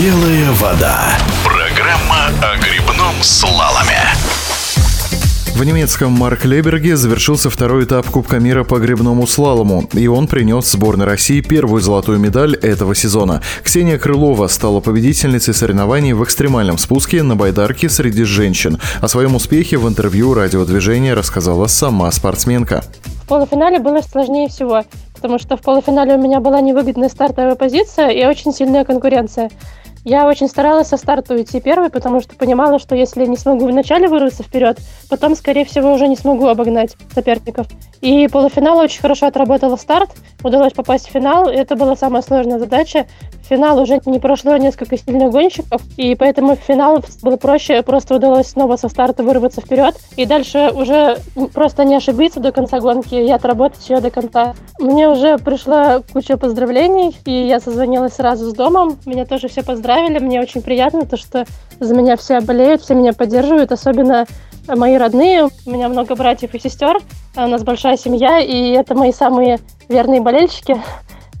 Белая вода. Программа о грибном слаломе. В немецком Марк-Леберге завершился второй этап Кубка мира по гребному слалому, и он принес сборной России первую золотую медаль этого сезона. Ксения Крылова стала победительницей соревнований в экстремальном спуске на байдарке среди женщин. О своем успехе в интервью радиодвижения рассказала сама спортсменка. В полуфинале было сложнее всего, потому что в полуфинале у меня была невыгодная стартовая позиция и очень сильная конкуренция. Я очень старалась со старта уйти первой, потому что понимала, что если не смогу вначале вырваться вперед, потом, скорее всего, уже не смогу обогнать соперников. И полуфинал очень хорошо отработала старт, удалось попасть в финал, это была самая сложная задача. Финал уже не прошло несколько сильных гонщиков, и поэтому в финал было проще, просто удалось снова со старта вырваться вперед, и дальше уже просто не ошибиться до конца гонки и отработать ее до конца. Мне уже пришла куча поздравлений, и я созвонилась сразу с домом, меня тоже все поздравили, мне очень приятно, то, что за меня все болеют, все меня поддерживают, особенно мои родные. У меня много братьев и сестер, у нас большая семья, и это мои самые верные болельщики.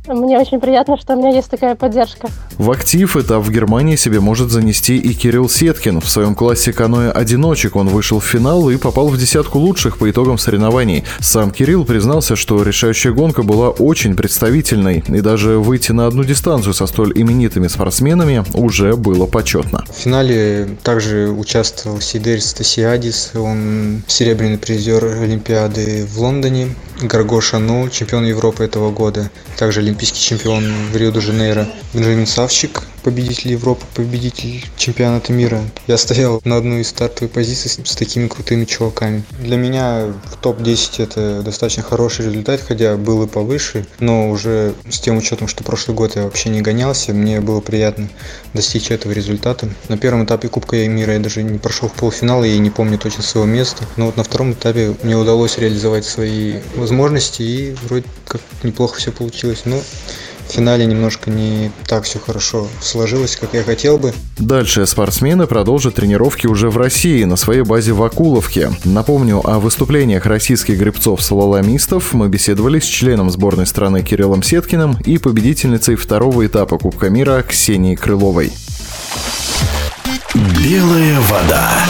Мне очень приятно, что у меня есть такая поддержка. В актив этап в Германии себе может занести и Кирилл Сеткин. В своем классе каноэ-одиночек он вышел в финал и попал в десятку лучших по итогам соревнований. Сам Кирилл признался, что решающая гонка была очень представительной, и даже выйти на одну дистанцию со столь именитыми спортсменами уже было почетно. В финале также участвовал Сидерь Стасиадис, он серебряный призер Олимпиады в Лондоне, Гаргоша Ну, чемпион Европы этого года, также олимпийский чемпион в Рио-де-Жанейро, Бенджамин Савчик, победитель Европы, победитель чемпионата мира. Я стоял на одной из стартовой позиции с, с такими крутыми чуваками. Для меня в топ-10 это достаточно хороший результат, хотя был и повыше, но уже с тем учетом, что прошлый год я вообще не гонялся, мне было приятно достичь этого результата. На первом этапе Кубка мира я даже не прошел в полуфинал, и не помню точно своего места. Но вот на втором этапе мне удалось реализовать свои возможности, и вроде как неплохо все получилось. Но в финале немножко не так все хорошо сложилось, как я хотел бы. Дальше спортсмены продолжат тренировки уже в России на своей базе в Акуловке. Напомню, о выступлениях российских гребцов-слаломистов мы беседовали с членом сборной страны Кириллом Сеткиным и победительницей второго этапа Кубка мира Ксенией Крыловой. Белая вода.